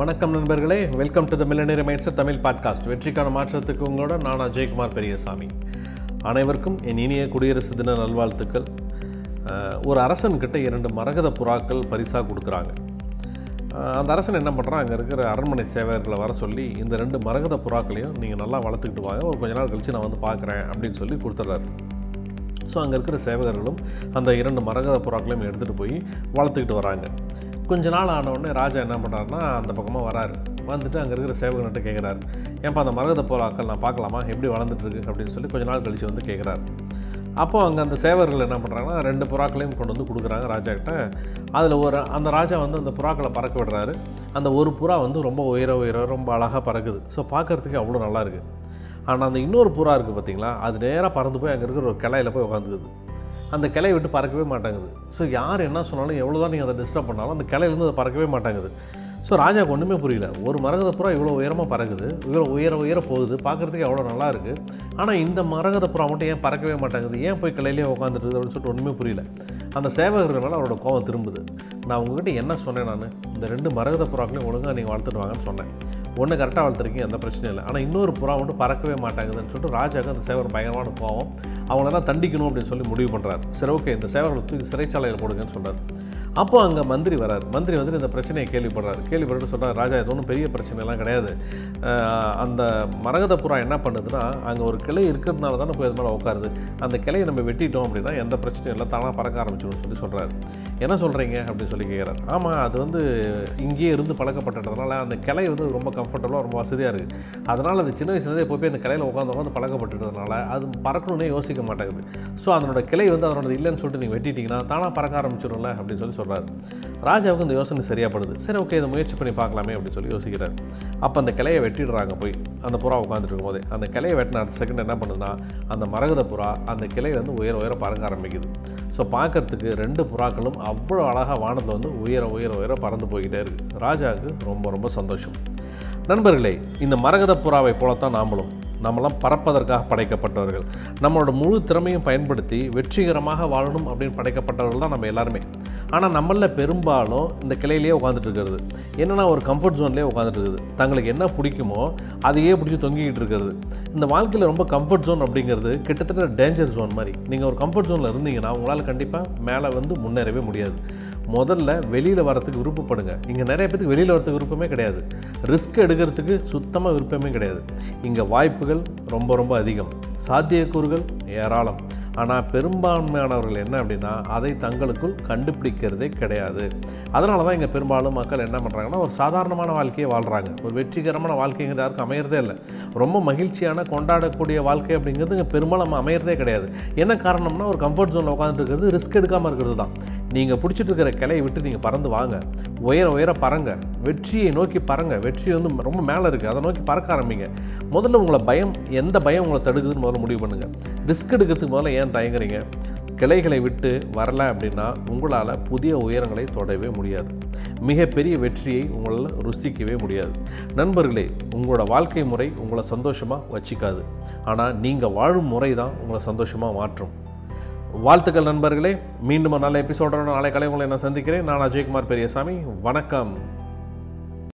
வணக்கம் நண்பர்களே. Welcome to the Millionaire Minds Tamil podcast வெற்றிக்கான மாற்றத்துக்கு உங்களோட நான் அஜய்குமார் பெரியசாமி. அனைவருக்கும் என் இனிய குடியரசு தின நல்வாழ்த்துக்கள். ஒரு அரசன்கிட்ட இரண்டு மரகத புறாக்கள் பரிசாக கொடுக்குறாங்க. அந்த அரசன் என்ன பண்ணுறான் அங்கே இருக்கிற அரண்மனை சேவகர்களை வர சொல்லி இந்த ரெண்டு மரகத புறாக்களையும் நீங்கள் நல்லா வளர்த்துக்கிட்டு வாங்க. ஒரு கொஞ்ச நாள் கழித்து நான் வந்து பார்க்குறேன் அப்படின்னு சொல்லி கொடுத்துட்றாரு ஸோ அங்கே இருக்கிற சேவகர்களும் அந்த இரண்டு மரகத புறாக்களையும் எடுத்துகிட்டு போய் வளர்த்துக்கிட்டு வராங்க. கொஞ்ச நாள் ஆனவுடனே ராஜா என்ன பண்ணுறாருன்னா அந்த பக்கமாக வராரு. வந்துட்டு அங்கே இருக்கிற சேவகன்கிட்ட கேட்குறாரு ஏன்ப்பா அந்த மரகத புறாக்கள் நான் பார்க்கலாமா? எப்படி வளர்ந்துட்டுருக்கு அப்படின்னு சொல்லி கொஞ்ச நாள் கழித்து வந்து கேட்குறாரு அப்போ அங்கே அந்த சேவர்கள் என்ன பண்ணுறாங்கன்னா ரெண்டு புறாக்களையும் கொண்டு வந்து கொடுக்குறாங்க ராஜா கிட்ட. அதில் ஒரு அந்த ராஜா வந்து அந்த புறாக்களை பறக்க விடுறாரு. அந்த ஒரு புறா வந்து ரொம்ப உயர உயர ரொம்ப அழகாக பறக்குது. ஸோ பார்க்குறதுக்கு அவ்வளோ நல்லா இருக்குது ஆனால் அந்த இன்னொரு புறா இருக்குது பார்த்தீங்களா அது நேராக பறந்து போய் அங்கே இருக்கிற ஒரு கிளையில போய் உட்காந்துக்குது அந்த கிளையை விட்டு பறக்கவே மாட்டேங்குது. ஸோ யார் என்ன சொன்னாலும் எவ்வளோ தான் நீங்கள் அதை டிஸ்டர்ப் பண்ணாலும் அந்த கிளையிலேருந்து அதை பறக்கவே மாட்டேங்குது. ஸோ ராஜாவுக்கு ஒன்றுமே புரியல. ஒரு மரகதப்புறா புறா இவ்வளோ உயரமாக பறக்குது. இவ்வளோ உயர உயர போகுது. பார்க்குறதுக்கு எவ்வளோ நல்லா இருக்குது ஆனால் இந்த மரகத புறா மட்டும் ஏன் பறக்கவே மாட்டேங்குது? ஏன் போய் கிளையிலே உட்காந்துட்டு அப்படின்னு சொல்லிட்டு ஒன்றுமே புரியல. அந்த சேவகர்கள் மேலே அவரோட கோவம் திரும்புது. நான் உங்ககிட்ட என்ன சொன்னேன் நான்? இந்த ரெண்டு மரகத புறாக்களையும் ஒழுங்காக நீங்கள் வளர்த்துட்டு வாங்கன்னு சொன்னேன். ஒன்று கரெக்டாக வளர்த்துருக்கீங்க எந்த பிரச்சனையும் இல்லை. ஆனால் இன்னொரு புறா வந்து பறக்கவே மாட்டாங்குதுன்னு சொல்லிட்டு ராஜாவுக்கு அந்த சேவர் பயங்கரமான கோவம் அவங்களெல்லாம் தண்டிக்கணும் அப்படின்னு சொல்லி முடிவு பண்ணுறாரு சரி ஓகே இந்த சேவர்களை தூக்கி சிறைச்சாலையில் போடுங்கன்னு சொல்கிறார் அப்போ அங்கே மந்திரி வரார். மந்திரி வந்துட்டு இந்த பிரச்சனையை கேள்விப்படுறாரு. கேள்விப்பட்டு சொல்கிறார் ராஜா இது ஒன்றும் பெரிய பிரச்சனைலாம் கிடையாது. அந்த மரகத புறா என்ன பண்ணுதுன்னா அங்கே ஒரு கிளை இருக்கிறதுனால தானே போய் அது மேலே உட்காருது அந்த கிளையை நம்ம வெட்டிட்டோம் அப்படின்னா எந்த பிரச்சனையும் இல்லை. தானாக பறக்க ஆரம்பிச்சிடும் சொல்லி சொல்கிறாரு என்ன சொல்கிறீங்க அப்படின்னு சொல்லி கேட்குறாரு ஆமாம் அது வந்து இங்கேயே இருந்து பழக்கப்பட்டதுனால அந்த கிளை வந்து ரொம்ப கம்ஃபர்டபுளாக ரொம்ப வசதியாக இருக்குது அதனால் அது சின்ன வயசுலேருந்தே போய் போய் அந்த கிளையில் உட்காந்து உட்காந்து பழக்கப்பட்டதுனால அது பறக்கணுன்னே யோசிக்க மாட்டேங்குது. ஸோ அதனோட கிளை வந்து அதனோட இல்லைன்னு சொல்லிட்டு நீங்கள் வெட்டிட்டீங்கன்னா தானாக பறக்க ஆரம்பிச்சிடும்ல அப்படின்னு சொல்லி சொல்கிறார் ராஜாவுக்கு இந்த யோசனை சரியாப்படுது. சரி ஓகே இதை முயற்சி பண்ணி பார்க்கலாமே அப்படின்னு சொல்லி யோசிக்கிறார். அப்போ அந்த கிளையை வெட்டிடுறாங்க போய் அந்த புறா உட்காந்துட்டு இருக்கும்போது. அந்த கிளையை வெட்டின அடுத்த செகண்ட் என்ன பண்ணுதுன்னா அந்த மரகத புறா அந்த கிளையிலேருந்து உயர உயர பறக்க ஆரம்பிக்குது. ஸோ பார்க்கறதுக்கு ரெண்டு புறாக்களும் அவ்வளோ அழகாக வானத்தில் வந்து உயர உயர உயர பறந்து போய்கிட்டே இருக்குது ராஜாவுக்கு ரொம்ப ரொம்ப சந்தோஷம். நண்பர்களே இந்த மரகத புறாவை போலத்தான் நாமளும். நம்மளாம் பறப்பதற்காக படைக்கப்பட்டவர்கள். நம்மளோட முழு திறமையும் பயன்படுத்தி வெற்றிகரமாக வாழணும் அப்படின்னு படைக்கப்பட்டவர்கள் தான் நம்ம எல்லாருமே. ஆனால் நம்மளில் பெரும்பாலும் இந்த கிளையிலேயே உட்காந்துட்டு இருக்கிறது. என்னென்னா ஒரு கம்ஃபர்ட் ஜோன்லேயே உட்காந்துட்டு இருக்குது. தங்களுக்கு என்ன பிடிக்குமோ அதையே பிடிச்சி தொங்கிக்கிட்டு இருக்கிறது. இந்த வாழ்க்கையில் ரொம்ப கம்ஃபர்ட் ஜோன் அப்படிங்கிறது கிட்டத்தட்ட டேஞ்சர் ஜோன் மாதிரி. நீங்கள் ஒரு கம்ஃபர்ட் ஜோனில் இருந்தீங்கன்னா உங்களால் கண்டிப்பாக மேலே வந்து முன்னேறவே முடியாது. முதல்ல வெளியில் வரத்துக்கு விருப்பப்படுங்க. இங்கே நிறைய பேத்துக்கு வெளியில் வரத்துக்கு விருப்பமே கிடையாது. ரிஸ்க் எடுக்கிறதுக்கு சுத்தமாக விருப்பமே கிடையாது. இங்கே வாய்ப்புகள் ரொம்ப ரொம்ப அதிகம். சாத்தியக்கூறுகள் ஏராளம். ஆனால் பெரும்பான்மையானவர்கள் என்ன அப்படின்னா அதை தங்களுக்குள் கண்டுபிடிக்கிறதே கிடையாது. அதனால தான் இங்கே பெரும்பாலும் மக்கள் என்ன பண்ணுறாங்கன்னா ஒரு சாதாரணமான வாழ்க்கையை வாழ்கிறாங்க ஒரு வெற்றிகரமான வாழ்க்கைங்கிறது யாருக்கும் அமையிறதே இல்லை. ரொம்ப மகிழ்ச்சியான கொண்டாடக்கூடிய வாழ்க்கை அப்படிங்கிறது இங்கே பெரும்பாலும் நம்ம கிடையாது. என்ன காரணம்னா ஒரு கம்ஃபர்ட் ஜோனில் உட்காந்துட்டு இருக்கிறது ரிஸ்க் எடுக்காமல் இருக்கிறது தான். நீங்கள் பிடிச்சிட்டு இருக்கிற கிளையை விட்டு நீங்கள் பறந்து வாங்க. உயர உயர பறங்க. வெற்றியை நோக்கி பறங்க. வெற்றி வந்து ரொம்ப மேலே இருக்குது அதை நோக்கி பறக்க ஆரம்பிங்க. முதல்ல உங்களை பயம் எந்த பயம் உங்களை தடுக்குதுன்னு முதல்ல முடிவு பண்ணுங்கள் ரிஸ்க் எடுக்கிறதுக்கு முதல்ல ஏன் தயங்குறீங்க? கிளைகளை விட்டு வரல அப்படின்னா உங்களால் புதிய உயரங்களை தொடவே முடியாது. மிகப்பெரிய வெற்றியை உங்களால் ருசிக்கவே முடியாது. நண்பர்களே உங்களோட வாழ்க்கை முறை உங்களை சந்தோஷமாக வச்சிக்காது. ஆனால் நீங்கள் வாழும் முறை தான் உங்களை சந்தோஷமாக மாற்றும். வாழ்த்துக்கள் நண்பர்களே. மீண்டும் ஒரு நல்ல எபிசோடோட நாளை கலை உங்களை நான் சந்திக்கிறேன். நான் அஜயகுமார் பெரியசாமி. வணக்கம்.